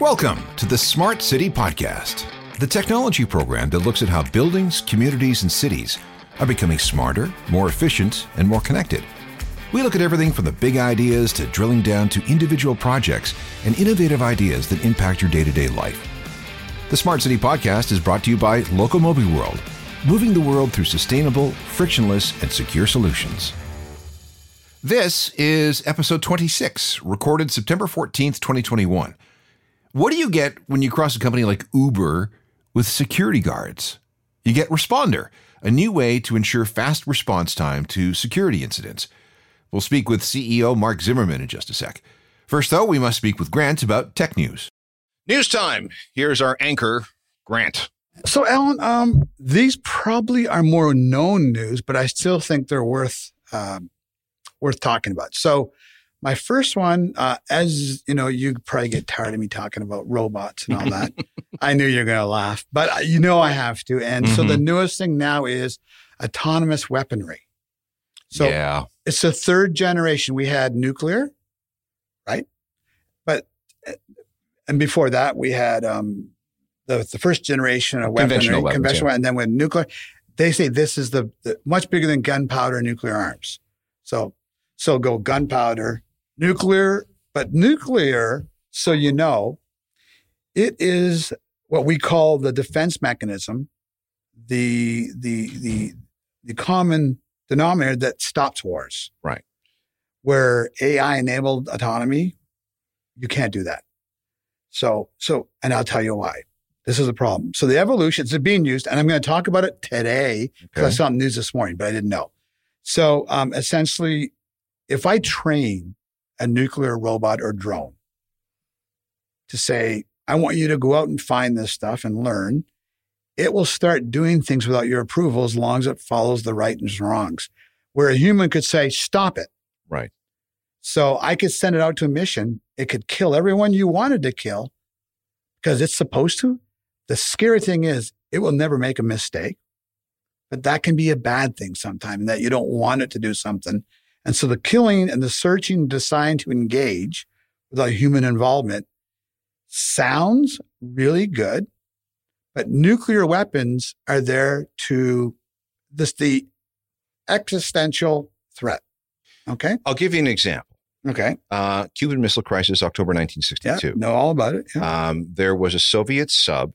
Welcome to the Smart City Podcast, the technology program that looks at how buildings, communities, and cities are becoming smarter, more efficient, and more connected. We look at everything from the big ideas to drilling down to individual projects and innovative ideas that impact your day to day life. The Smart City Podcast is brought to you by Locomobi World, moving the world through sustainable, frictionless, and secure solutions. This is episode 26, recorded September 14th, 2021. What do you get when you cross a company like Uber with security guards? You get Responder, a new way to ensure fast response time to security incidents. We'll speak with CEO Mark Zimmerman in just a sec. First, though, we must speak with Grant about tech news. News time. Here's our anchor, Grant. So, Alan, um, these probably are more known news, but I still think they're worth um, worth talking about. So, my first one, uh, as you know, you probably get tired of me talking about robots and all that. I knew you're going to laugh, but you know I have to. And mm-hmm. so the mm-hmm. newest thing now is autonomous weaponry. So yeah. it's the third generation. We had nuclear, right? But uh, and before that, we had um, the the first generation of conventional weaponry, weapons, conventional, yeah. and then with nuclear. They say this is the, the much bigger than gunpowder nuclear arms. So so go gunpowder, nuclear, but nuclear, so you know, it is what we call the defense mechanism, the the the the common denominator that stops wars. Right. Where AI enabled autonomy, you can't do that. So so and I'll tell you why. This is a problem. So the evolution is being used, and I'm going to talk about it today because okay. I saw the news this morning, but I didn't know. So um, essentially, if I train a nuclear robot or drone to say, I want you to go out and find this stuff and learn, it will start doing things without your approval as long as it follows the right and wrongs. Where a human could say, stop it. Right. So I could send it out to a mission. It could kill everyone you wanted to kill because it's supposed to. The scary thing is it will never make a mistake, but that can be a bad thing sometimes that you don't want it to do something and so the killing and the searching designed to engage without human involvement sounds really good, but nuclear weapons are there to this the existential threat. Okay. I'll give you an example. Okay. Uh, Cuban Missile Crisis, October 1962. Yeah, know all about it. Yeah. Um, there was a Soviet sub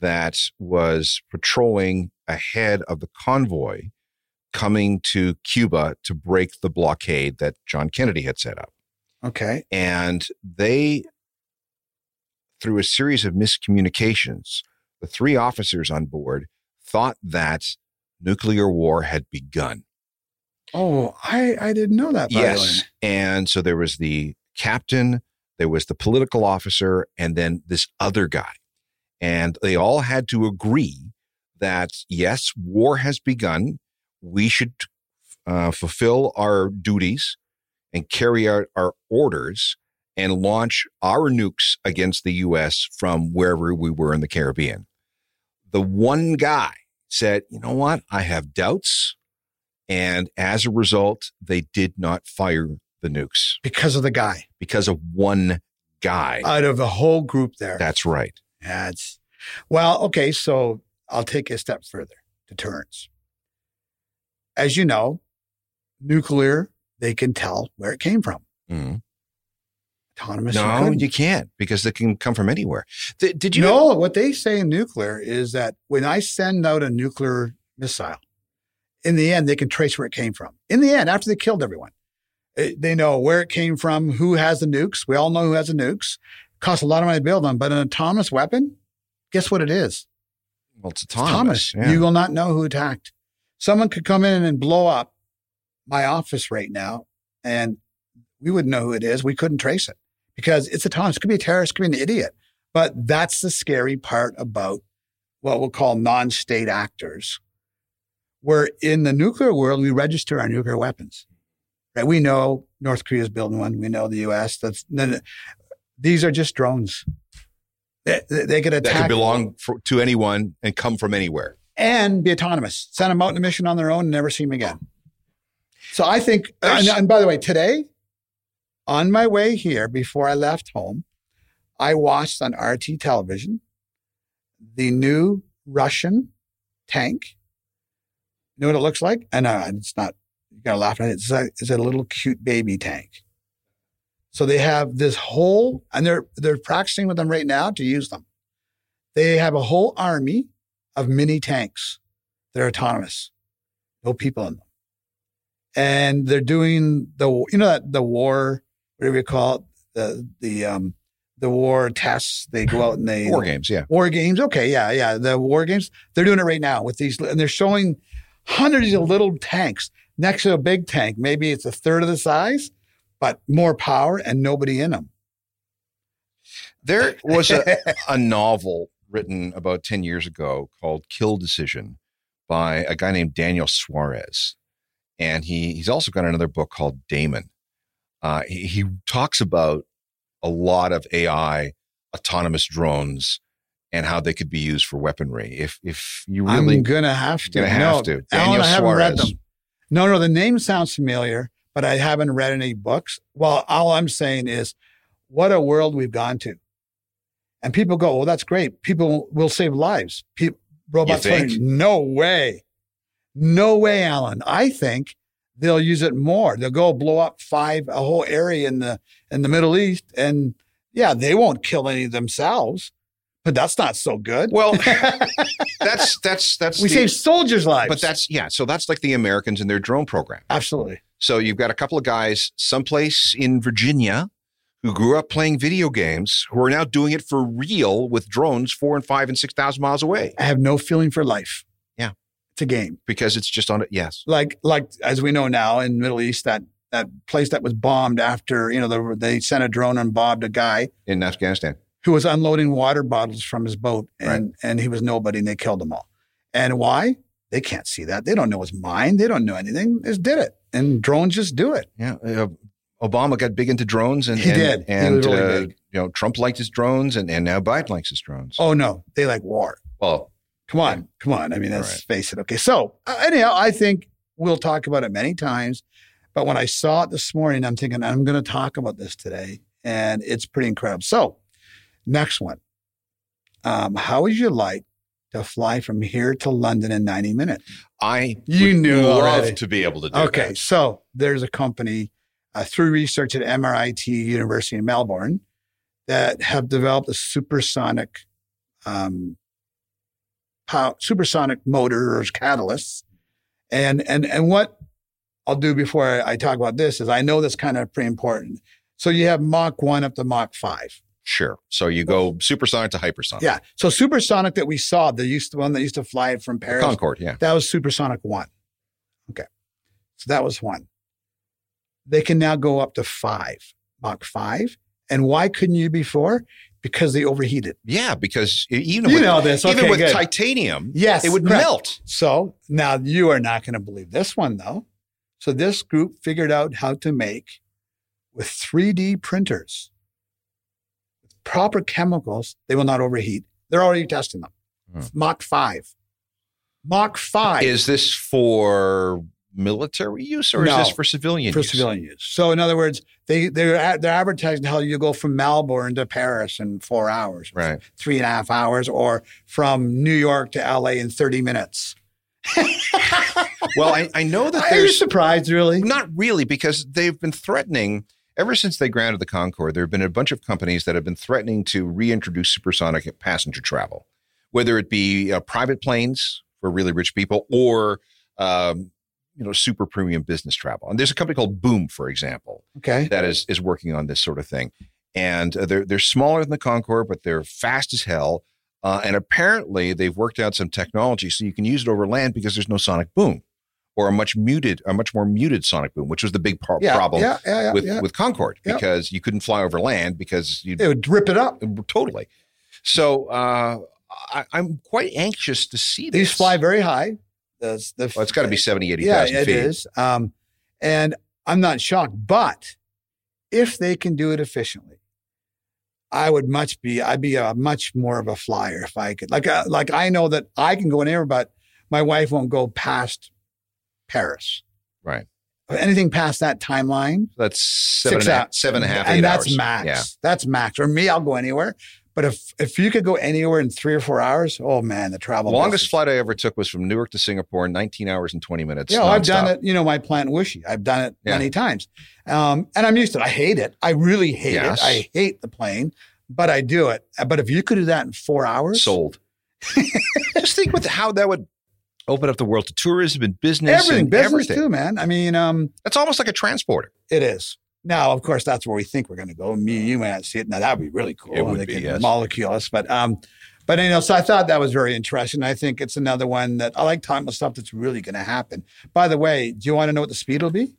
that was patrolling ahead of the convoy coming to Cuba to break the blockade that John Kennedy had set up. Okay. And they, through a series of miscommunications, the three officers on board thought that nuclear war had begun. Oh, I, I didn't know that. yes. And so there was the captain, there was the political officer, and then this other guy. And they all had to agree that, yes, war has begun we should uh, fulfill our duties and carry out our orders and launch our nukes against the US from wherever we were in the Caribbean. The one guy said, you know what? I have doubts. And as a result, they did not fire the nukes. Because of the guy. Because of one guy. Out of the whole group there. That's right. That's well, okay. So I'll take a step further deterrence as you know, nuclear, they can tell where it came from. Mm-hmm. Autonomous. No, you, you, can't because it can come from anywhere. Th- did you know what they say in nuclear is that when I send out a nuclear missile, in the end, they can trace where it came from. In the end, after they killed everyone, it, they know where it came from, who has the nukes. We all know who has the nukes. It costs a lot of money to build them, but an autonomous weapon, guess what it is? Well, it's autonomous. It's autonomous. Yeah. You will not know who attacked. Someone could come in and blow up my office right now, and we wouldn't know who it is. We couldn't trace it because it's a autonomous. It could be a terrorist, it could be an idiot. But that's the scary part about what we'll call non-state actors. Where in the nuclear world, we register our nuclear weapons. Right? We know North Korea is building one. We know the U.S. That's these are just drones. They, they could attack. That could belong for, to anyone and come from anywhere and be autonomous. Send them out on a mission on their own and never see them again. So I think, and, and, by the way, today, on my way here, before I left home, I watched on RT television the new Russian tank. You know what it looks like? And uh, it's not, you gotta laugh at it. It's a, it's a little cute baby tank. So they have this whole, and they're, they're practicing with them right now to use them. They have a whole army of mini tanks. They're autonomous, no people in them. And they're doing the, you know, that the war, whatever you call it, the, the, um, the war tests. They go out and they War games, yeah. War games. Okay. Yeah. Yeah. The war games. They're doing it right now with these, and they're showing hundreds of little tanks next to a big tank. Maybe it's a third of the size, but more power and nobody in them. There was a, a novel written about 10 years ago called Kill Decision by a guy named Daniel Suarez. And he, he's also got another book called Daemon. Uh, he, he talks about a lot of AI autonomous drones and how they could be used for weaponry. If if you really I'm gonna have to. gonna have no, to. Alan, Daniel I haven't read Suarez. them. No, no, the name sounds familiar, but I haven't read any books. Well, all I'm saying is, what a world we've gone to. And people go, "Well, that's great. People will save lives." People, robots, no way, no way, Alan. I think they'll use it more. They'll go blow up five a whole area in the in the Middle East, and yeah, they won't kill any themselves, but that's not so good. Well, that's that's that's we the- save soldiers' lives, but that's yeah. So that's like the Americans and their drone program. absolutely. So you've got a couple of guys someplace in Virginia who grew up playing video games who are now doing it for real with drones four and five and six thousand miles away I have no feeling for life. Yeah. It's a game. because it's just on it. Yes. Like like as we know now in Middle East that that place that was bombed after, you know, the, they sent a drone and bombed a guy In Afghanistan. who was unloading water bottles from his boat and and he was nobody and they killed them all. And why? They can't see that. They don't know his mind. They don't know anything. They just did it. And drones just do it. Yeah. Uh, Obama got big into drones and He and, did. And was really uh, big. you know, Trump liked his drones and, and now Biden likes his drones. Oh no, they like war. Well, Come on, come on. I mean, let's right. face it. Okay, so uh, anyhow, I think we'll talk about it many times. But when I saw it this morning, I'm thinking I'm going to talk about this today, and it's pretty incredible. So, next one. Um, how would you like to fly from here to London in 90 minutes? I You knew love already. to be able to do it. Okay, that. so there's a company uh, through research at MRIT University in Melbourne that have developed a supersonic, um, pow- supersonic motor or catalysts, and and and what I'll do before I, I talk about this is I know that's kind of pretty important. So you have Mach one up to Mach five. Sure. So you go supersonic to hypersonic. Yeah. So supersonic that we saw, the used the one that used to fly from Paris, Concorde. Yeah. that was supersonic one. Okay. So that was one. They can now go up to five, Mach five. And why couldn't you before? Because they overheated. Yeah. Because even You with, know this. even with good. titanium, Yes. it would correct. melt. So now you are not going to believe this one, though. So this group figured out how to make with 3D printers, with proper chemicals, they will not overheat. They're already testing them. Hmm. Mach 5. Mach 5 Is this for military use or No, is this for civilian for use? civilian use. So in other words, they, they're, they're advertising how you go from Melbourne to Paris in four hours, Right. three and a half hours, or from New York to LA in 30 minutes. Well, I, I know that they Are you surprised, really? not really because they've been threatening ever since they grounded the Concorde. There have been a bunch of companies that have been threatening to reintroduce supersonic passenger travel, whether it be uh, private planes for really rich people or um, you know super premium business travel. And there's a company called Boom, for example, Okay. that is is working on this sort of thing. And uh, they're they're smaller than the Concorde, but they're fast as hell. Uh, and apparently, they've worked out some technology so you can use it over land because there's no sonic boom, or a much muted, a much more muted sonic boom, which was the big par- Yeah, problem yeah, yeah, with with Concorde because you couldn't fly over land because It would rip it up. totally. So uh, I, I'm quite anxious to see this. These fly very high. The, the, Well, it's got to be 70, 80,000 yeah, it feet. is. Um, and I'm not shocked, but if they can do it efficiently, I would much be. I'd be a much more of a flyer if I could. Like, uh, like I know that I can go anywhere, but my wife won't go past Paris. Right. anything past that timeline, That's seven Six and a half- hours. seven and a half, and eight that's hours. max. Yeah. That's max. Or me, I'll go anywhere. But if if you could go anywhere in three or four hours, oh man, the travel. The longest business. flight I ever took was from Newark to Singapore, 19 hours and 20 minutes. Yeah, well, I've done it. You know, my plant Wishy. I've done it Yeah. many times, um, and I'm used to it. I hate it. I really hate Yes. it. I hate the plane, but I do it. But if you could do that in four hours, Sold. Just think with how that would open up the world to tourism and business everything, and business everything. too, man. I mean, um, That's almost like a transporter. it is. Now, of course, that's where we think we're going to go. Me, you may not see it. Now, that would be really cool. It would They be, yes. Molecule us, but um, but you know, so I thought that was very interesting. I think it's another one that I like talking about stuff that's really going to happen. By the way, do you want to know what the speed will be?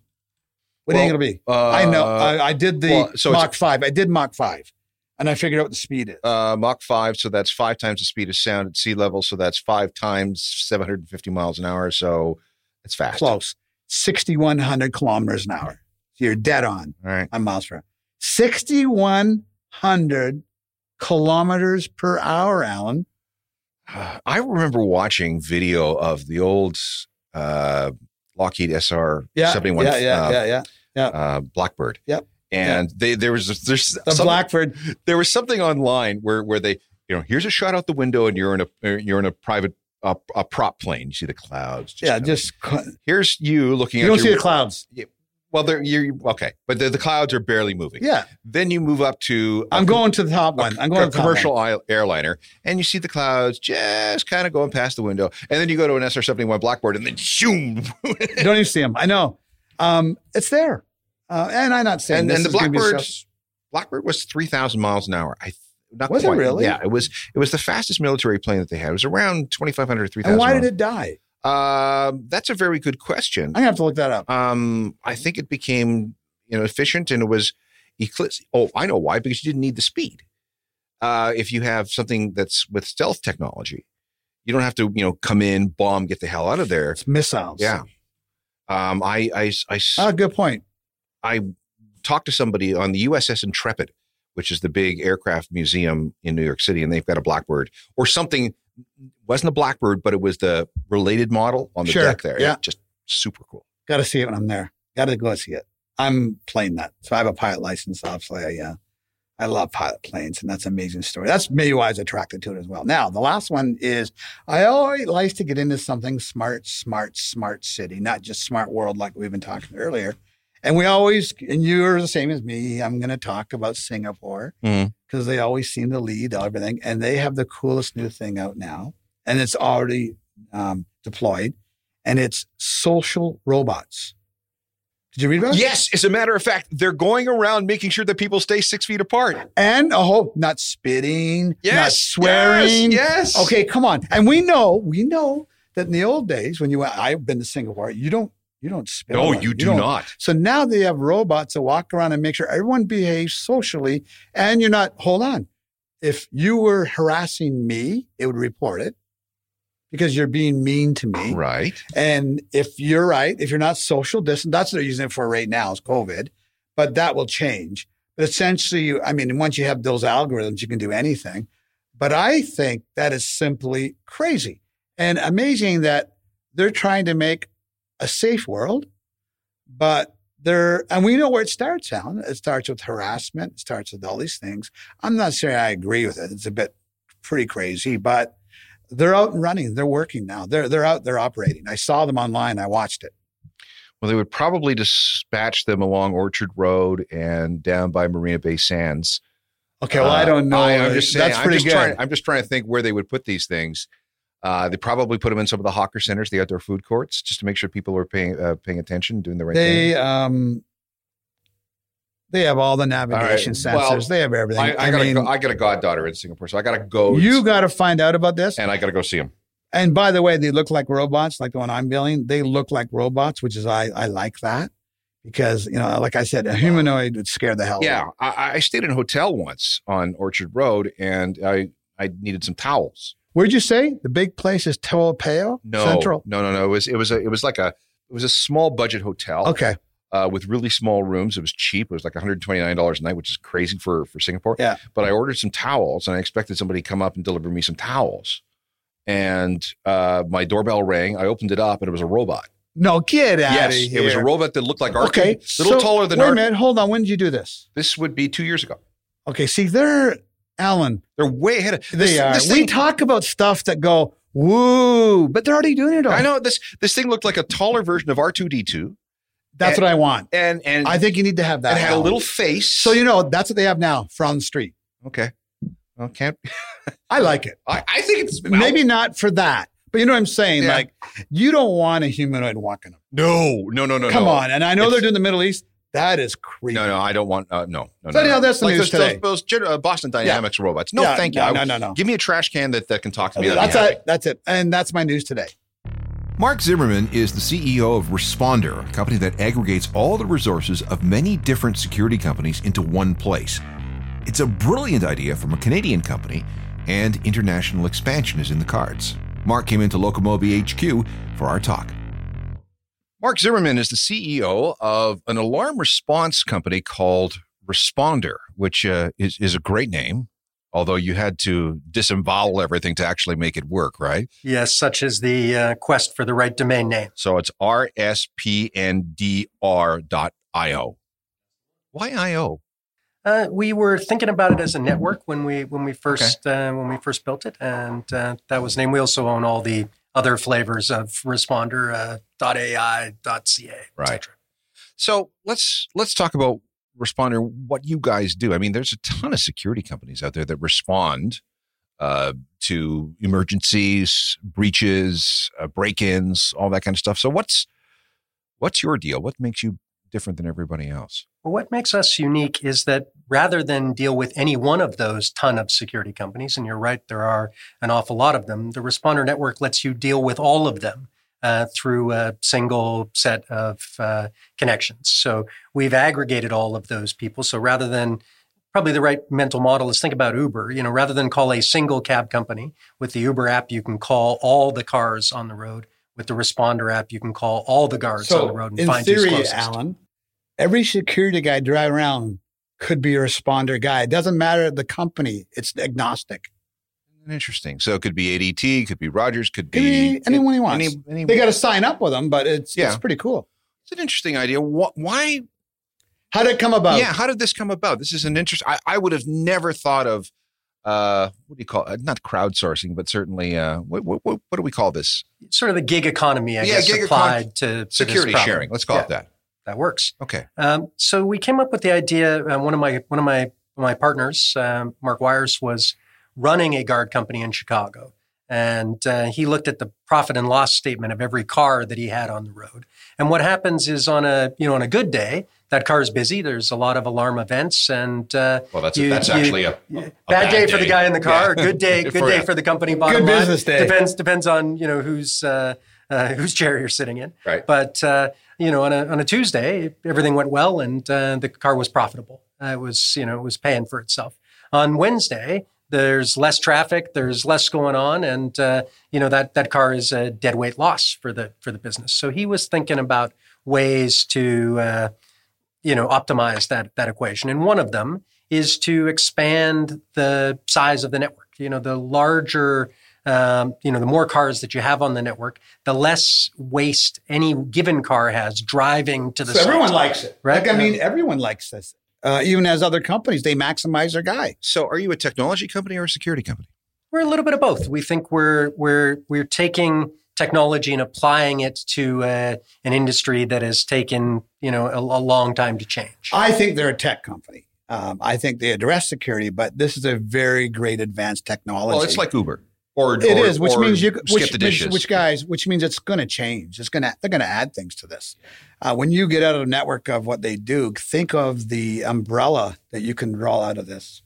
What do you think it'll be? Uh, I know. I, I did the well, so Mach five. I did Mach five, and I figured out what the speed is. uh, Mach 5, so that's five times the speed of sound at sea level. So that's five times 750 miles an hour. So it's fast. Close, sixty one hundred kilometers an hour. So you're dead on All right. on miles per hour. Sixty one hundred kilometers per hour, Alan. I remember watching video of the old uh, Lockheed SR Yeah, 71 yeah, yeah, uh, yeah, yeah. uh, Blackbird. Yep. And they there was there's The Blackbird. there was something online where where they you know here's a shot out the window and you're in a you're in a private uh, a prop plane. You see the clouds. Yeah, coming. just here's you looking. you don't your, see the clouds. Well, they're you're okay, but the, the clouds are barely moving. Yeah, Then you move up to I'm going to the top one. I'm going a to the top commercial aisle- airliner, and you see the clouds just kind of going past the window, and then you go to an SR seventy one Blackbird, and then zoom. Don't even see them. I know. Um, it's there, uh, and I'm not saying and this then the is gonna be Blackbird so- Blackbird was three thousand miles an hour. I th- not Was it quite. really? Yeah, it was. It was the fastest military plane that they had. It was around twenty five hundred, three And thousand. why did it die? Um, that's a very good question. I'm have to look that up. Um, I think it became you know efficient and it was eclipse. Oh, I know why because you didn't need the speed. Uh, if you have something that's with stealth technology, you don't have to you know come in, bomb, get the hell out of there. It's missiles. Yeah. Um, I I I, Oh, good point. I talked to somebody on the USS Intrepid, which is the big aircraft museum in New York City, and they've got a Blackbird or something. Wasn't a Blackbird, but it was the related model on the Sure, deck there. yeah. just super cool. Got to see it when I'm there. Got to go see it. I'm playing that. So I have a pilot license. Obviously, I, yeah, I love pilot planes, and that's an amazing story. That's maybe why I was attracted to it as well. Now, the last one is I always like to get into something smart, smart, smart city, not just smart world like we've been talking earlier. And we always, and you're the same as me. I'm going to talk about Singapore Mhm. Because they always seem to lead everything, and they have the coolest new thing out now, and it's already um, deployed, and it's social robots. Did you read about it? Yes, as a matter of fact, they're going around making sure that people stay six feet apart. And oh, not spitting, not Yes, swearing. Yes. yes. Okay, come on. And we know, we know that in the old days when you went, I've been to Singapore, you don't, you don't spit. No, on you do not. So now they have robots that walk around and make sure everyone behaves socially, and you're not. Hold on, if you were harassing me, it would report it because you're being mean to me. Right. And if you're right, if you're not social distant, that's what they're using it for right now is COVID, but that will change. But essentially, I mean, once you have those algorithms, you can do anything. But I think that is simply crazy and amazing that they're trying to make a safe world, but they're, and we know where it starts, Alan. It starts with harassment. It starts with all these things. I'm not saying I agree with it. It's a bit pretty crazy, but they're out and running. They're working now. They're they're out. They're operating. I saw them online. I watched it. Well, they would probably dispatch them along Orchard Road and down by Marina Bay Sands. Okay. Well, I don't know. Uh, I, am just saying. That's I'm pretty good. Trying, I'm just trying to think where they would put these things. Uh, they probably put them in some of the hawker centers, the outdoor food courts, just to make sure people are paying uh, paying attention, doing the right they thing. um they have all the navigation All right. Well, sensors. they have everything. I, I, I, got mean, a, I got a goddaughter in Singapore, so I got to go. you got to find out about this. and I got to go see them. And by the way, they look like robots, like the one I'm building. They look like robots, which is I I like that because you know, like I said, a humanoid would scare the hell. Yeah. I, I stayed in a hotel once on Orchard Road, and I I needed some towels. Where'd you say the big place is Teopeo No, Central? no, no, no. It was it was a it was like a it was a small budget hotel. Okay, uh, with really small rooms. It was cheap. It was like $129 a night, which is crazy for, for Singapore. Yeah. But I ordered some towels and I expected somebody to come up and deliver me some towels. And uh, my doorbell rang. I opened it up and it was a robot. No, get out yes, of here. it was a robot that looked like R2, Okay, a little so- taller than Wait a R2. minute, hold on. When did you do this? This would be two years ago. Okay, see, they're Alan. They're way ahead of They this, are. This we talk about stuff that go woo, but they're already doing it. All. I know this. This thing looked like a taller version of R2D2, That's what I want. and and I think you need to have that. it had a little face. So you know that's what they have now from the street. okay. Well, can't I like it. I, I think it's Maybe not for that, but you know what I'm saying. Yeah. Like you don't want a humanoid walking up. no, no, no, no. Come no. on, and I know It's- they're doing the Middle East. That is creepy. No, no, I don't want. Uh, no, no, So no. anyhow, no. that's the like news those, today. Those, those uh, Boston Dynamics robots. No, Yeah, thank you. no, I- no, no, no. Give me a trash can that, that can talk to me. I'd that's happy. it. That's it. And that's my news today. Mark Zimmerman is the CEO of Responder, a company that aggregates all the resources of many different security companies into one place. It's a brilliant idea from a Canadian company, and international expansion is in the cards. Mark came into Locomobi HQ for our talk. Mark Zimmerman is the CEO of an alarm response company called Responder, which uh, is, is a great name, although you had to disembowel everything to actually make it work, right? Yes, such as the uh, quest for the right domain name. So it's rspndr.io. Why IO? Uh, we were thinking about it as a network when we when we first uh, when we first built it, and uh, that was named. We also own all the other flavors of Responder, uh, .ai, .ca, Right. etc. So let's let's talk about Responder. What you guys do? I mean, there's a ton of security companies out there that respond uh, to emergencies, breaches, uh, break-ins, all that kind of stuff. So what's what's your deal? What makes you different than everybody else? Well, what makes us unique is that rather than deal with any one of those ton of security companies, and you're right, there are an awful lot of them, the Responder Network lets you deal with all of them uh, through a single set of uh, connections. So we've aggregated all of those people. So rather than probably the right mental model is think about Uber. You know, rather than call a single cab company with the Uber app, you can call all the cars on the road. With the Responder app, you can call all the guards on the road and in find who's theory, closest. Alan, every security guy driving around could be a responder guy. It doesn't matter the company; it's agnostic. Interesting. So it could be ADT, could be Rogers, could Could be, be anyone he wants. Any, any, They got to sign up with them, but it's Yeah. it's pretty cool. it's an interesting idea. Why How did it come about? yeah, how did this come about? This is an interest. I, I would have never thought of uh, what do you call it? Not crowdsourcing, but certainly uh, what, what, what, what do we call this? sort of the gig economy, I Yeah, guess, gig econ- applied to to Security problem. sharing. Let's call it that. That works. Okay. Um, so we came up with the idea. Uh, one of my one of my my partners, um, Mark Wires, was running a guard company in Chicago, and uh, he looked at the profit and loss statement of every car that he had on the road. And what happens is on a you know on a good day, that car is busy. There's a lot of alarm events, and uh, Well, that's You- that's you- actually a, a bad, bad day, for the guy in the car. Yeah. Good day, good For- day for the company. Bottom Good line. business day. Depends depends on you know who's uh, uh, whose chair you're sitting in. right. But uh, you know, on a on a Tuesday, everything went well, and uh, the car was profitable. Uh, it was you know it was paying for itself. On Wednesday, there's less traffic, there's less going on, and uh, you know that that car is a dead weight loss for the for the business. So he was thinking about ways to uh, you know optimize that that equation, and one of them is to expand the size of the network. You know, the larger um, you know, the more cars that you have on the network, the less waste any given car has driving to the So everyone site. likes it, Right? Like I mean, everyone likes this. Uh, even as other companies, they maximize their guy. So, are you a technology company or a security company? We're a little bit of both. We think we're we're we're taking technology and applying it to uh, an industry that has taken you know a, a long time to change. I think they're a tech company. Um, I think they address security, but this is a very great advanced technology. Well, it's like Uber. Or It or- is, which means you skip which, the dishes. Which, which guys, which means it's going to change. It's going to they're going to add things to this. Uh, when you get out of the network of what they do, think of the umbrella that you can draw out of this.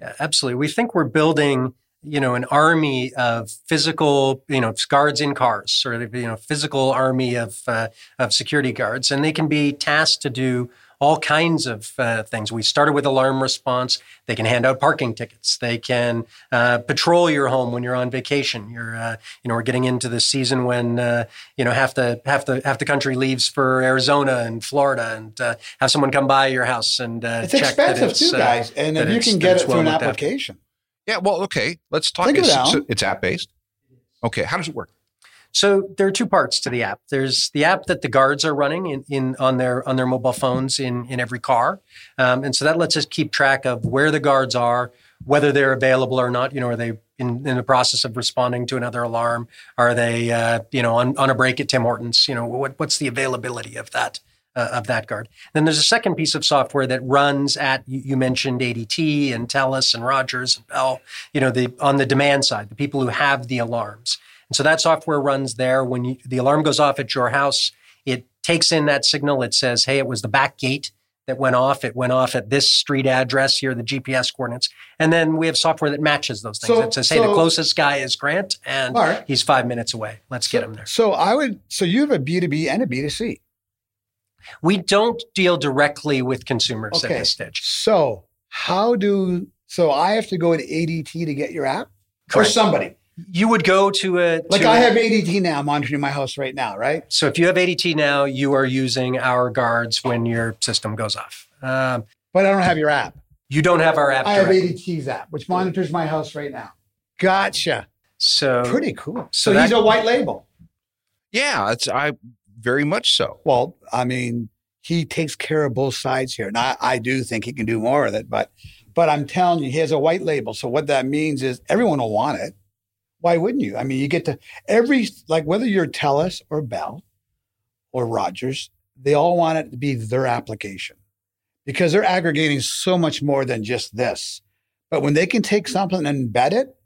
Yeah, absolutely. We think we're building, you know, an army of physical, you know, guards in cars, sort of, you know, physical army of uh, of security guards, and they can be tasked to do all kinds of uh, things. We started with alarm response. They can hand out parking tickets. They can uh, patrol your home when you're on vacation. You're, uh, you know, we're getting into the season when uh, you know half the half the half the country leaves for Arizona and Florida, and uh, have someone come by your house and uh, It's check that expensive it's, too, guys. And that if you can get it's it through well an looked after. application, yeah. Well, okay. Let's talk. Think of it, It's, it's app based. Okay. How does it work? So there are two parts to the app. There's the app that the guards are running in, in on their on their mobile phones in in every car, um, and so that lets us keep track of where the guards are, whether they're available or not. You know, are they in, in the process of responding to another alarm? Are they uh, you know on, on a break at Tim Hortons? You know, what, what's the availability of that? Uh, of that guard. Then there's a second piece of software that runs at you, you, mentioned ADT and TELUS and Rogers and Bell. You know, the on the demand side, the people who have the alarms. And so that software runs there. When you, the alarm goes off at your house, it takes in that signal. It says, hey, it was the back gate that went off. It went off at this street address here, the GPS coordinates. And then we have software that matches those things. So, it says, hey, so, the closest guy is Grant and Mark, he's five minutes away. Let's so, get him there. So I would, so you have a B2B and a B2C. We don't deal directly with consumers okay. at this stage. So how do, so I have to go to ADT to get your app? Correct. Or somebody? You would go to a like to I have ADT now monitoring my house right now, right? So if you have ADT now, you are using our guards when your system goes off. Um, but I don't have your app. You don't have our app. I have ADT's app, which monitors my house right now. Gotcha. So pretty cool. So, so that, he's a white label. Yeah, it's I very much so. Well, I mean, he takes care of both sides here, and I, I do think he can do more with it. But but I'm telling you, he has a white label. So what that means is everyone will want it why wouldn't you? I mean, you get to every, like whether you're TELUS or Bell or Rogers, they all want it to be their application because they're aggregating so much more than just this. But when they can take something and embed it,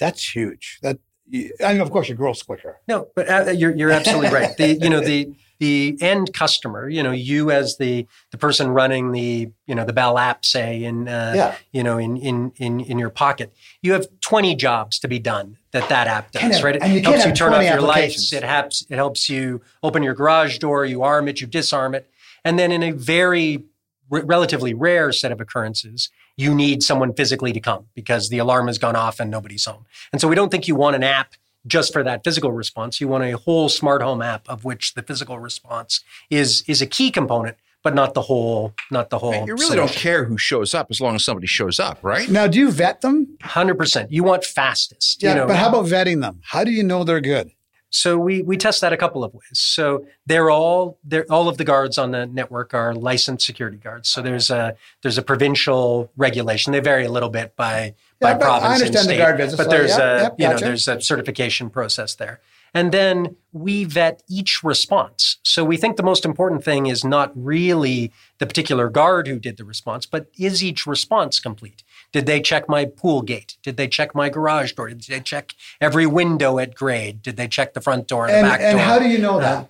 that's huge. That I mean, of course, it grows quicker. No, but uh, you're you're absolutely right. The you know the the end customer, you know, you as the the person running the you know the Bell app, say in uh, yeah. you know in in in in your pocket, you have twenty jobs to be done that that app does, have, right? It you helps you turn off your lights. It helps it helps you open your garage door. You arm it, you disarm it, and then in a very r- relatively rare set of occurrences, you need someone physically to come because the alarm has gone off and nobody's home. And so we don't think you want an app just for that physical response. You want a whole smart home app of which the physical response is is a key component, but not the whole not the whole. Man, you really solution. don't care who shows up as long as somebody shows up, right? Now, do you vet them? Hundred percent. You want fastest. Yeah, you know? but how about vetting them? How do you know they're good? So we we test that a couple of ways. So they're all they're all of the guards on the network are licensed security guards. So there's a there's a provincial regulation. They vary a little bit by yeah, by province I understand and state, the but there's so, a yep, you gotcha. know there's a certification process there. And then we vet each response. So we think the most important thing is not really the particular guard who did the response, but is each response complete? Did they check my pool gate? Did they check my garage door? Did they check every window at grade? Did they check the front door, the and, back and door? And how do you know that? Uh,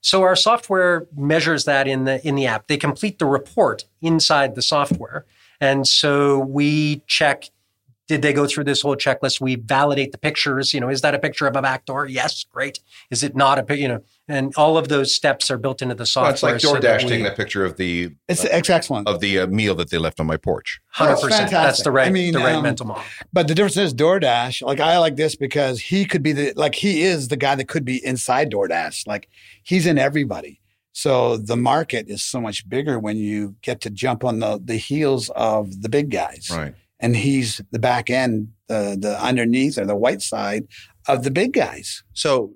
so our software measures that in the in the app. They complete the report inside the software. And so we check did they go through this whole checklist? We validate the pictures. You know, is that a picture of a back door? Yes, great. Is it not a picture? you know? And all of those steps are built into the software. Well, it's like DoorDash so taking a picture of the it's uh, excellent of the uh, meal that they left on my porch. Hundred percent. That's the right. I mean, the right um, mental model. But the difference is DoorDash. Like I like this because he could be the like he is the guy that could be inside DoorDash. Like he's in everybody. So the market is so much bigger when you get to jump on the the heels of the big guys. Right and he's the back end, the the underneath or the white side of the big guys. So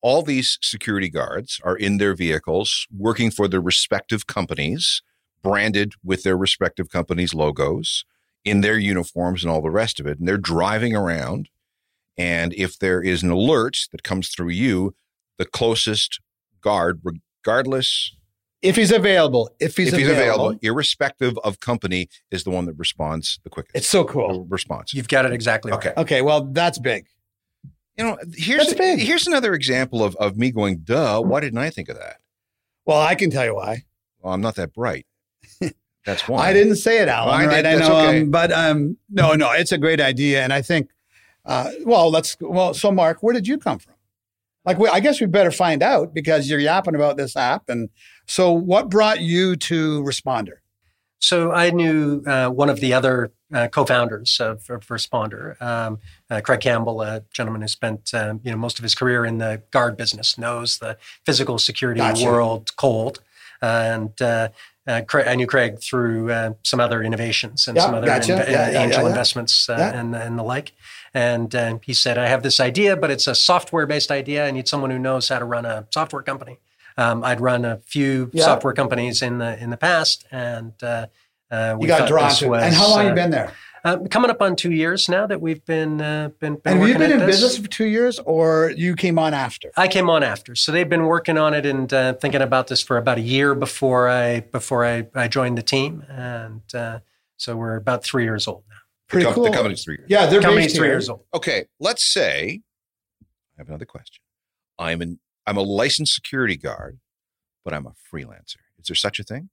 all these security guards are in their vehicles working for their respective companies, branded with their respective companies' logos, in their uniforms and all the rest of it. And they're driving around. And if there is an alert that comes through you, the closest guard, regardless if he's available, if he's, if he's available, available, irrespective of company, is the one that responds the quickest. It's so cool. Response. You've got it exactly okay. Right. Okay. Well, that's big. You know, here's here's another example of of me going, "Duh! Why didn't I think of that?" Well, I can tell you why. Well, I'm not that bright. That's why I didn't say it, Alan. I, right? I know, okay. um, but um, no, no, it's a great idea, and I think, uh, well, let's well. So, Mark, where did you come from? Like, we, I guess we better find out because you're yapping about this app. And so, what brought you to Responder? So, I knew uh, one of the other uh, co-founders of, of Responder, um, uh, Craig Campbell, a gentleman who spent um, you know most of his career in the guard business, knows the physical security gotcha. world cold, and uh, uh, Craig, I knew Craig through uh, some other innovations and Yeah, some other gotcha. inv- Yeah, yeah, angel investments uh, and, and the like. And uh, he said, I have this idea, but it's a software based idea. I need someone who knows how to run a software company. Um, I'd run a few Yeah. software companies in the in the past, and uh, uh, we You got thought drawn to it. was, And how long uh, you been there? uh, coming up on two years now that we've been uh, been, been And have you working been in this. business for two years or you came on after? I came on after, so they've been working on it and uh, thinking about this for about a year before I before I, I joined the team, and uh, so we're about three years old now. Pretty the, com- cool. the company's three years. Yeah, they're Company's based three here. years old. Okay, let's say I have another question. I'm an I'm a licensed security guard, but I'm a freelancer. Is there such a thing?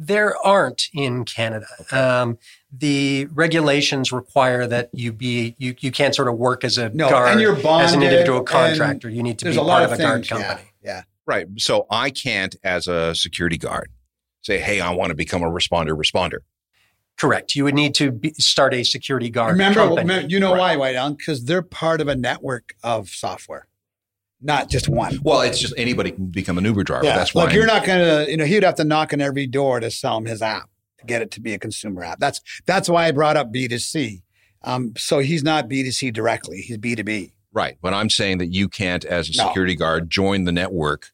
There aren't in Canada. Um, the regulations require that you be you, you can't sort of work as a No, guard and you're bonded. as an individual contractor. You need to be a part of, a guard company. Yeah, yeah. Right. So I can't, as a security guard, say, "Hey, I want to become a responder." Responder. Correct. You would need to be, start a security guard Remember, company. you know Right. why, White Allen? Because they're part of a network of software, not just one. Well, it's just anybody can become an Uber driver. That's why. Like you're not going to, you know, he'd have to knock on every door to sell him his app to get it to be a consumer app. That's that's why I brought up B2C. Um, so he's not B2C directly; he's B2B. right. But I'm saying that you can't, as a No. security guard, join the network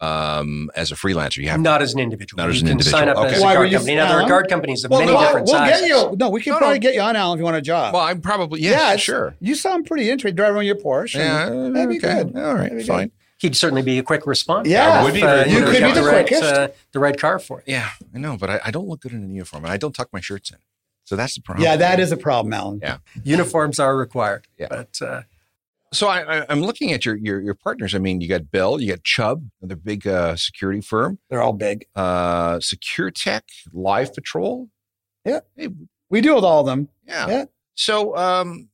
um, as a freelancer. You have Not as an individual. Not as an can individual. sign up Okay. as a Why guard company. Now, there are guard companies of Well, many no, different we'll sizes. get you. No, we can No, probably no. get you on Alan if you want a job. Well, I'm probably yes, it's- sure. You sound pretty interesting. Driving on your Porsche. Yeah, and that'd be okay. good. All right, That'd be fine. He'd certainly be a quick response. Yeah, would be uh, you You could be the the right, quickest. uh, the right car for it. Yeah, I know, but I, I don't look good in a uniform, and I don't tuck my shirts in. So that's the problem. Yeah, that is a problem, Alan. Yeah. Uniforms are required. Yeah. But uh, So I, I, I'm looking at your, your your partners. I mean, you got Bell, you got Chubb, another big uh, security firm, They're all big. uh, Secure Tech, Live Patrol. Yeah. Hey, We deal with all of them. yeah. Yeah. So um,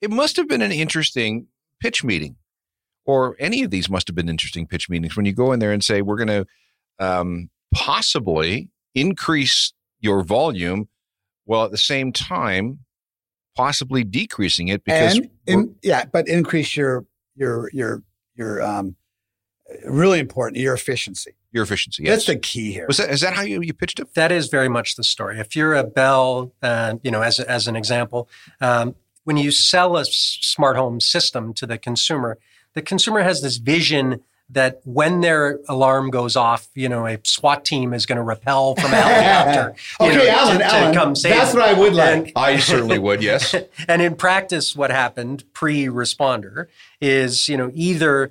it must have been an interesting pitch meeting, or any of these must have been interesting pitch meetings when you go in there and say, "We're going to um, possibly increase your volume, while at the same time." Possibly decreasing it because and in, yeah, but increase your your your your um really important your efficiency. your efficiency. Yes. That's the key here. Was that is that how you, you pitched it? that is very much the story. If you're a Bell, uh, you know, as, as an example, um, when you sell a s- smart home system to the consumer, the consumer has this vision that when their alarm goes off, you know, a SWAT team is going to repel from a helicopter. okay, know, Alan, to, to Alan, come save that's them. what I would like. And- I certainly would. Yes. and in practice, what happened pre-responder is, you know, either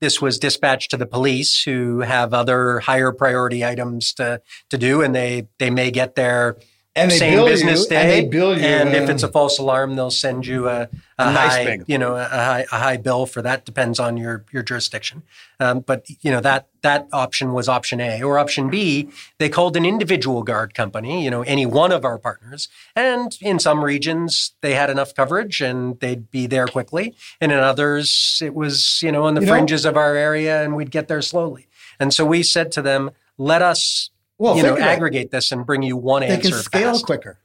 this was dispatched to the police who have other higher priority items to, to do, and they, they may get there and they same bill business you, day. and they bill you. and if uh, it's a false alarm, they'll send you a, a, A nice high, you know, a high, a high bill for that. Depends on your your jurisdiction. Um, but you know that that option was option A or option B. They called an individual guard company, you know, any one of our partners, and in some regions they had enough coverage and they'd be there quickly, and in others it was you know on the You know- fringes of our area and we'd get there slowly. And so we said to them, let us well, you know aggregate this and bring you one They answer can scale fast. quicker.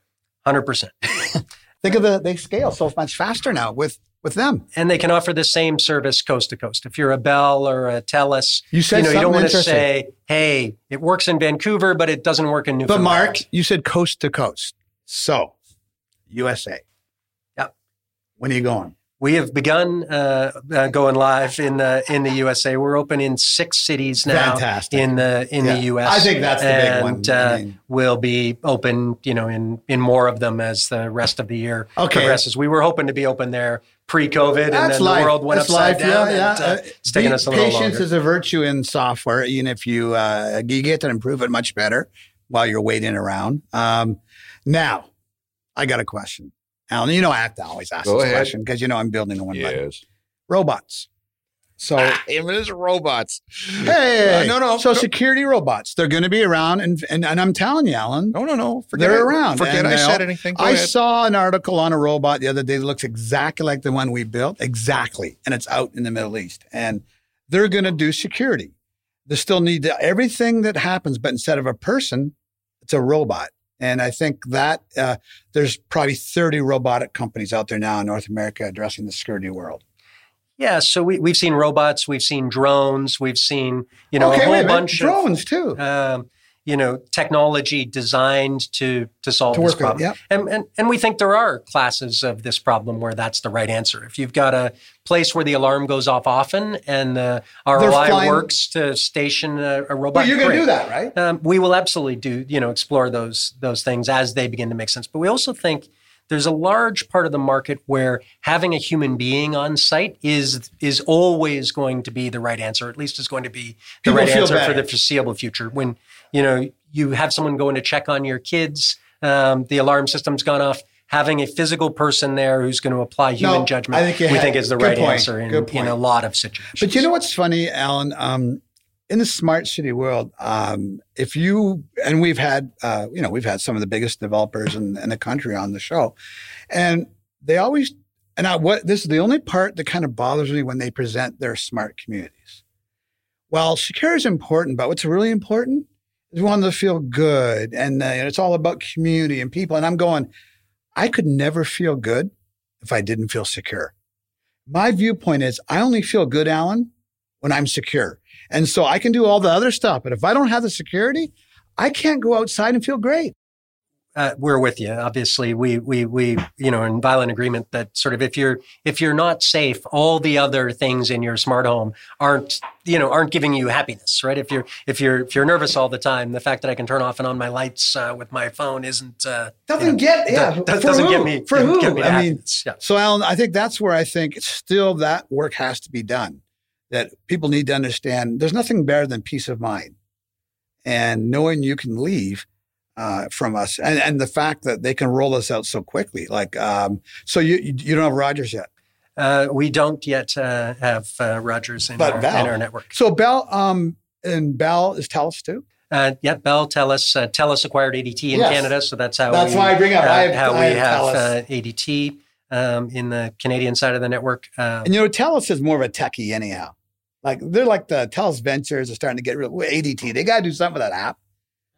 Hundred percent. Think of the they scale so much faster now with with them. and they can offer the same service coast to coast. If you're a Bell or a Telus, You said you know you don't want to say, "Hey, it works in Vancouver, but it doesn't work in New." But Mark, you said coast to coast. So, USA. Yep. When are you going? We have begun uh, uh, going live in the in the USA. We're open in six cities now Fantastic. in the in Yeah. the US. I think that's the big one. Uh, I mean- we'll be open, you know, in in more of them as the rest of the year Okay. progresses. We were hoping to be open there pre-COVID, and That's then life. the world went That's upside life. down. Yeah, yeah. and, uh, Uh, it's taking us a little patience longer. is a virtue in software. Even if you uh, you get to improve it much better while you're waiting around. Um, now, I got a question, Alan. You know I have to always ask Go this ahead. question because you know I'm building the one. Yes. Robots. So It is robots. hey, Uh, no, no. So no. security robots, they're going to be around, and, and and I'm telling you, Alan, No, no, no. Forget they're I- around. Forget And I said anything. Go I ahead. saw an article on a robot the other day that looks exactly like the one we built, exactly, and it's out in the Middle East, and they're going to do security. They still need to, everything that happens, but instead of a person, it's a robot. And I think that uh, there's probably 30 robotic companies out there now in North America addressing the security world. Yeah, so we, we've seen robots, we've seen drones, we've seen you know okay, a whole wait bunch drones too. of um, you know technology designed to to solve To this work with it, problem. And, and and we think there are classes of this problem where that's the right answer. If you've got a place where the alarm goes off often and the ROI works to station a, a robot, But you're going to do that, right? Um, we will absolutely do, you know, explore those those things as they begin to make sense. But we also think there's a large part of the market where having a human being on site is is always going to be the right answer. At least is going to be the People right answer better. for the foreseeable future. When you know you have someone going to check on your kids, um, the alarm system's gone off. Having a physical person there who's going to apply human No, judgment think we had- think is the right point, answer in, in a lot of situations. But you know what's funny, Alan? Um, in the smart city world, um, if you and we've had, uh, you know, we've had some of the biggest developers in, in the country on the show, and they always, and I, what this is the only part that kind of bothers me when they present their smart communities. Well, security is important, but what's really important we want to feel good, and uh, it's all about community and people. And I'm going, I could never feel good if I didn't feel secure. My viewpoint is I only feel good, Alan, when I'm secure. And so I can do all the other stuff. But if I don't have the security, I can't go outside and feel great. Uh, we're with you. Obviously, we we we you know in violent agreement that sort of if you're if you're not safe, all the other things in your smart home aren't you know aren't giving you happiness, right? If you're if you're if you're nervous all the time, the fact that I can turn off and on my lights uh, with my phone isn't uh, Doesn't you know, get, yeah. do- doesn't who? get me For who? me I mean, yeah. so Alan, I think that's where I think still that work has to be done. That people need to understand there's nothing better than peace of mind and knowing you can leave uh, from us and, and the fact that they can roll us out so quickly. Like, um, so you, you don't have Rogers yet. Uh, we don't yet uh, have uh, Rogers in our, in our network. So Bell, um, and Bell is Telus too. Uh, yeah, Bell, Telus, uh, Telus acquired ADT in Yes. Canada, so that's how That's we, why I bring up- uh, I have- how I we have have uh, ADT um, in the Canadian side of the network. Um, And you know, Telus is more of a techie anyhow. Like they're like the Telus Ventures are starting to get real ADT. They got to do something with that app.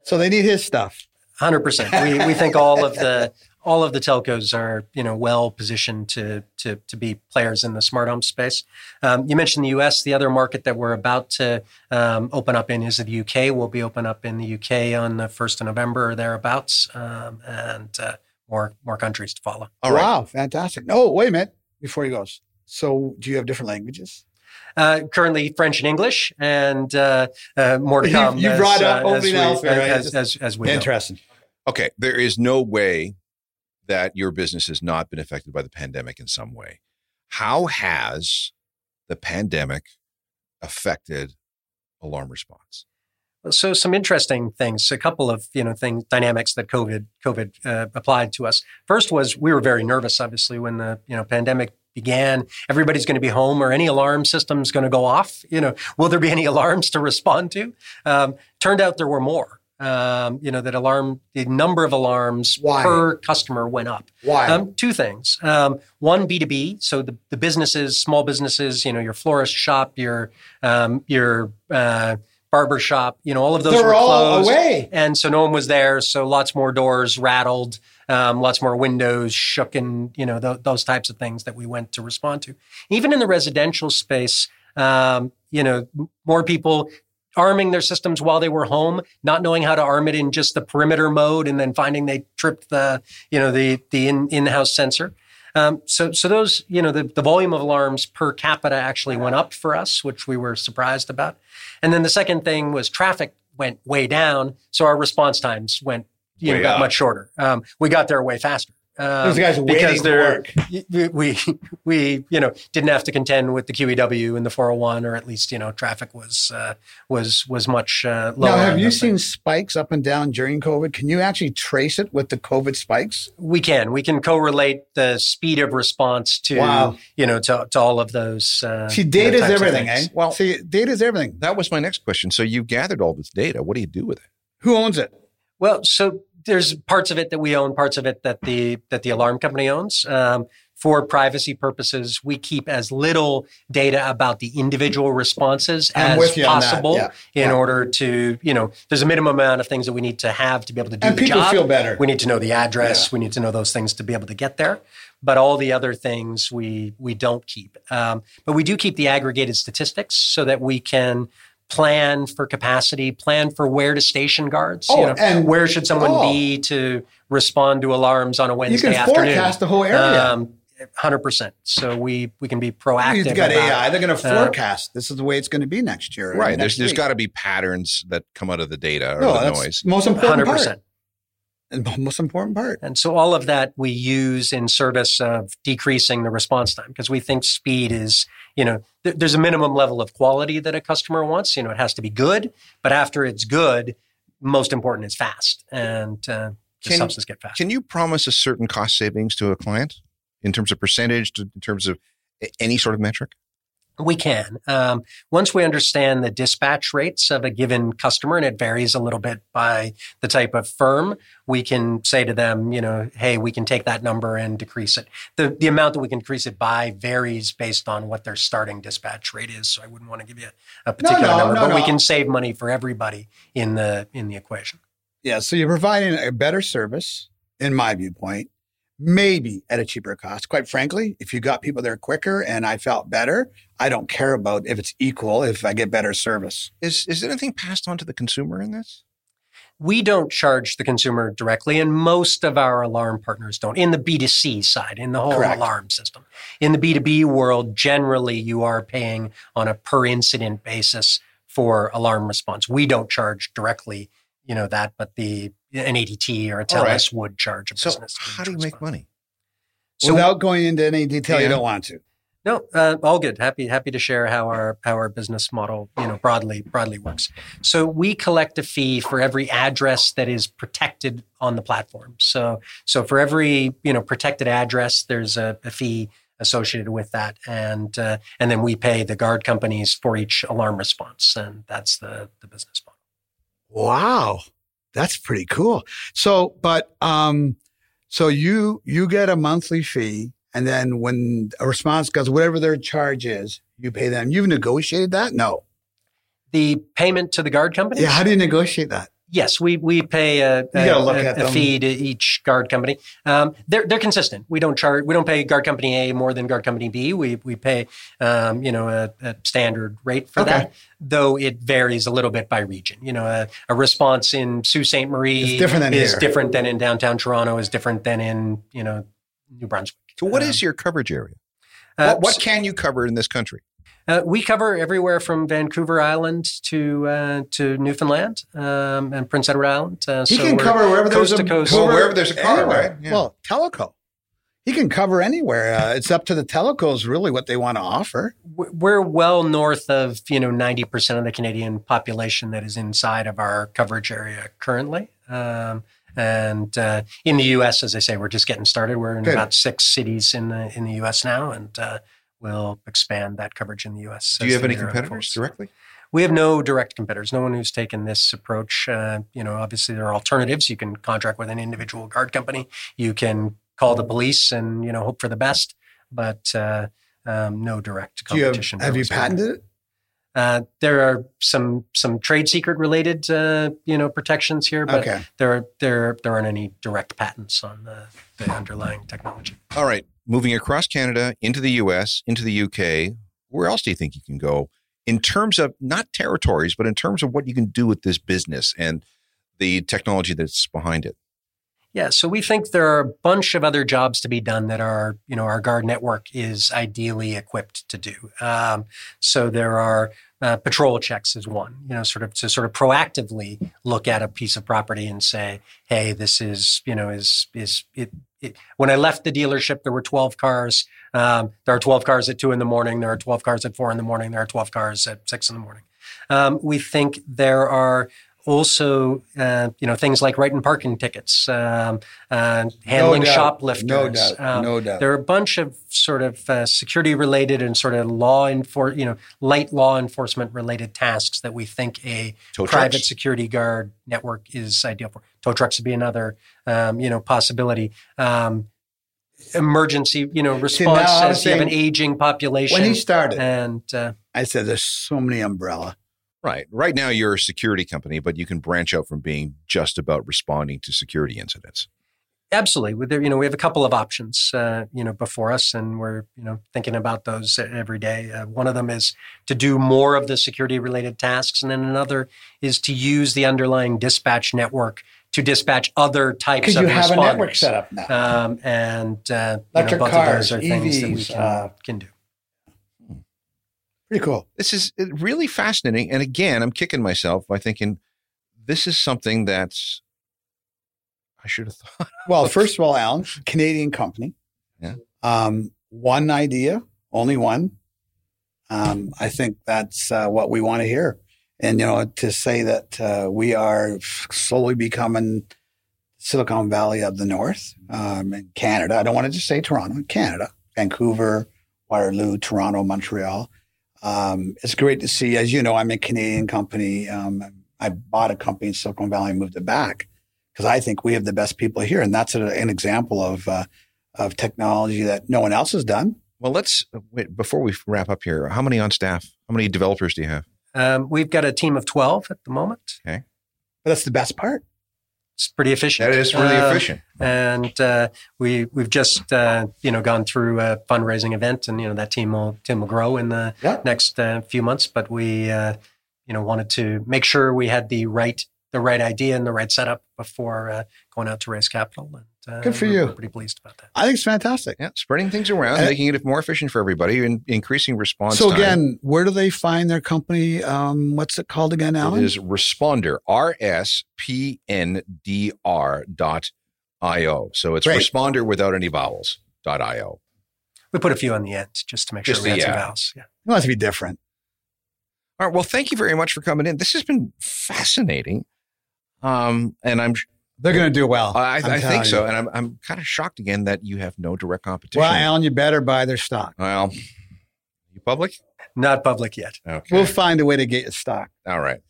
So they need his stuff. Hundred percent. We we think all of the all of the telcos are you know well positioned to to to be players in the smart home space. Um, you mentioned the U.S. The other market that we're about to um, open up in is the U.K. We'll be open up in the U.K. on the first of November or thereabouts, um, and uh, more more countries to follow. All right. wow, fantastic. No, wait a minute before he goes. So do you have different languages? Uh, currently French and English, and uh, uh, more to come. you as, brought up uh, as opening we, right? as, as, as we go. Interesting. Okay, there is no way that your business has not been affected by the pandemic in some way. How has the pandemic affected alarm response? So some interesting things, a couple of you know things, dynamics that COVID COVID uh, applied to us. First was we were very nervous, obviously, when the you know pandemic began. Everybody's going to be home, or any alarm system's going to go off. You know, will there be any alarms to respond to? Um, turned out there were more. Um, you know, that alarm, the number of alarms Why? per customer went up. Why? Um, two things. Um, one, B two B. So the, the businesses, small businesses, you know, your florist shop, your um, your uh, barber shop, you know, all of those They're were all closed, away. and so no one was there. So lots more doors rattled, um, lots more windows shook, and you know th- those types of things that we went to respond to. Even in the residential space, um, you know, more people arming their systems while they were home, not knowing how to arm it in just the perimeter mode, and then finding they tripped the, you know, the the in, in-house sensor. Um, so, so those, you know, the, the volume of alarms per capita actually went up for us, which we were surprised about. And then the second thing was traffic went way down, so our response times went, you know, got up. much shorter. Um, we got there way faster. Um, Those guys waiting because to they're- work. we, we we you know didn't have to contend with the QEW and the 401 or at least you know traffic was uh, was was much uh, lower. Now, have you seen things. spikes up and down during COVID? Can you actually trace it with the COVID spikes? we can we can correlate the speed of response to Wow. you know to, to all of those uh, See, you know, data is everything, eh? Well, see, data is everything. That was my next question. So you gathered all this data. What do you do with it? Who owns it? Well, so there's parts of it that we own, parts of it that the that the alarm company owns. Um, for privacy purposes, we keep as little data about the individual responses I'm as with you on that, possible yeah, in yeah. order to, you know, there's a minimum amount of things that we need to have to be able to do And the people job. feel better. We need to know the address. Yeah. We need to know those things to be able to get there. But all the other things we we don't keep. Um, but we do keep the aggregated statistics so that we can plan for capacity, plan for where to station guards. Oh, you know, and- where should someone oh. be to respond to alarms on a Wednesday You Wednesday can afternoon? forecast the whole area. Um, Hundred percent. So we we can be proactive. You've got about- AI. They're going to uh, forecast. this is the way it's going to be next year. Right. next There's there's week. got to be patterns that come out of the data or no, the that's noise. most important Hundred part. percent. And the most important part. And so all of that we use in service of decreasing the response time because we think speed is, you know, th- there's a minimum level of quality that a customer wants. You know, it has to be good, but after it's good, most important is fast, and uh, just Can- us get fast. Can you promise a certain cost savings to a client in terms of percentage, in terms of any sort of metric? We can. Um, once we understand the dispatch rates of a given customer, and it varies a little bit by the type of firm, we can say to them, you know, hey, we can take that number and decrease it. The, the amount that we can increase it by varies based on what their starting dispatch rate is. So I wouldn't want to give you a particular no, number, no, but we can save money for everybody in the in the equation. Yeah. So you're providing a better service, in my viewpoint, maybe at a cheaper cost. Quite frankly, if you got people there quicker and I felt better, I don't care about if it's equal if I get better service. Is is anything passed on to the consumer in this? We don't charge the consumer directly, and most of our alarm partners don't. In the B2C side, in the whole Correct. alarm system. In the B2B world, generally you are paying on a per incident basis for alarm response. We don't charge directly, you know, that, but the an ADT or a All right. TELUS would charge a business. So how do you make money? So Without going into any detail, Yeah. you don't want to. No, uh, all good. Happy happy to share how our how our business model you know broadly broadly works. So we collect a fee for every address that is protected on the platform. So so for every you know protected address, there's a, a fee associated with that, and uh, and then we pay the guard companies for each alarm response, and that's the the business model. Wow. That's pretty cool. So, but um, so you you get a monthly fee, and then when a response goes, whatever their charge is, you pay them. You've negotiated that? No. The payment to the guard company? Yeah. How do you negotiate that? Yes, we we pay a, a, a- a fee to each guard company. Um, they're they're consistent. We don't charge. We don't pay guard company A more than guard company B. We we pay um, you know a, a standard rate for Okay. that. Though it varies a little bit by region. You know, a, a response in Sault Ste. Marie It's different than is here. different than in downtown Toronto. Is different than in you know New Brunswick. So what Um, is your coverage area? uh, what, what can you cover in this country? Uh, we cover everywhere from Vancouver Island to uh, to Newfoundland um, and Prince Edward Island. Uh, He so can cover wherever coast there's to a coast. Well, cover wherever there's a car, anywhere. right? Yeah. Well, teleco. He can cover anywhere. Uh, it's up to the telecos really what they want to offer. we're well north of you know 90% of the canadian population that is inside of our coverage area currently um, and uh, in the us as i say we're just getting started we're in Good. about six cities in the in the us now and uh, we'll expand that coverage in the us Do you have any competitors directly? we have no direct competitors no one who's taken this approach uh, you know obviously there are alternatives you can contract with an individual guard company you can call the police and you know hope for the best but uh, um, no direct Do you have, competition have you patented it? Uh, there are some some trade secret related uh, you know protections here, but Okay. there there there aren't any direct patents on the, the underlying technology. All right. Moving across Canada into the US, into the UK, where else do you think you can go in terms of not territories, but in terms of what you can do with this business and the technology that's behind it? Yeah, so we think there are a bunch of other jobs to be done that our you know our guard network is ideally equipped to do. Um, so there are uh, patrol checks is one, you know, sort of to sort of proactively look at a piece of property and say, hey, this is you know is is it. When I left the dealership, there were 12 cars. Um, there are 12 cars at two in the morning. There are 12 cars at four in the morning. There are 12 cars at six in the morning. Um, we think there are also, uh, you know, things like writing parking tickets, um, uh, handling doubt. shoplifters. No doubt. Um, no doubt. There are a bunch of sort of uh, security related and sort of law enfor- you know, light law enforcement related tasks that we think a Tow private trucks? security guard network is ideal for. Tow trucks would be another, um, you know, possibility. Um, emergency, you know, response was as you have an aging population. when he started, and uh, I said, "There's so many umbrella." Right. Right now, you're a security company, but you can branch out from being just about responding to security incidents. Absolutely. There, you know, we have a couple of options, uh, you know, before us, and we're, you know, thinking about those every day. Uh, one of them is to do more of the security-related tasks, and then another is to use the underlying dispatch network to dispatch other types Because of you have a network set up now. Um, and uh, you know, both cars, of those are things that we EVs, can, uh, can do. Pretty cool. This is uh, really fascinating. And again, I'm kicking myself by thinking this is something that's I should have thought. Well, first of all, Alan, Canadian company. Yeah. Um, one idea, only one. Um, I think that's uh, what we want to hear. And, you know, to say that uh, we are slowly becoming Silicon Valley of the North um, in Canada. I don't want to just say Toronto, Canada, Vancouver, Waterloo, Toronto, Montreal. Um, it's great to see. As you know, I'm a Canadian company. Um, I bought a company in Silicon Valley and moved it back because I think we have the best people here, and that's a, an example of uh, of technology that no one else has done. Well, let's wait before we wrap up here. How many on staff? How many developers do you have? Um, we've got a team of 12 at the moment. Okay, but that's the best part. It's pretty efficient. That is really Uh, efficient. and uh, we we've just uh, you know gone through a fundraising event, and you know that team will team will grow in the Yeah. next uh, few months. But we uh, you know wanted to make sure we had the right the right idea and the right setup before uh, going out to raise capital. And uh, Good for we're- you. We're pretty pleased about that. I think it's fantastic. Yeah, spreading things around, Uh, making it more efficient for everybody, and increasing response So time. again, where do they find their company? Um, what's it called again, Alan? It is responder, R S P N D R dot I O. So it's Great. responder without any vowels dot I O. We put a few on the end just to make Just sure we the- had some yeah. vowels. Yeah. It must be different. All right. Well, thank you very much for coming in. This has been fascinating. Um, and I'm, They're going to do well. I, I'm I think so. you. And I'm, I'm kind of shocked again that you have no direct competition. Well, Alan, you better buy their stock. Well, you public? Not public yet. Okay. We'll find a way to get your stock. All right.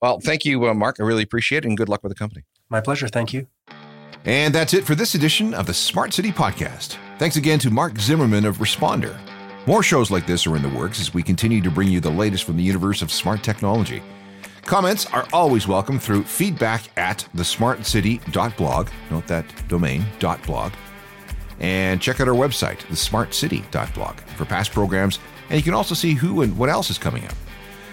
Well, thank you, uh, Mark. I really appreciate it, and good luck with the company. My pleasure. Thank you. And that's it for this edition of the Smart City Podcast. Thanks again to Mark Zimmerman of RSPNDR. More shows like this are in the works as we continue to bring you the latest from the universe of smart technology. Comments are always welcome through feedback at thesmartcity.blog. Note that domain, .blog. And check out our website, thesmartcity.blog, for past programs, and you can also see who and what else is coming up.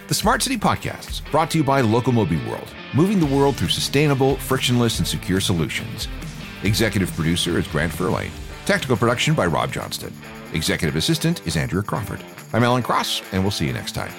The Smart City Podcasts, brought to you by Locomobi World, moving the world through sustainable, frictionless, and secure solutions. Executive producer is Grant Furlane. Technical production by Rob Johnston. Executive assistant is Andrea Crawford. I'm Alan Cross, and we'll see you next time.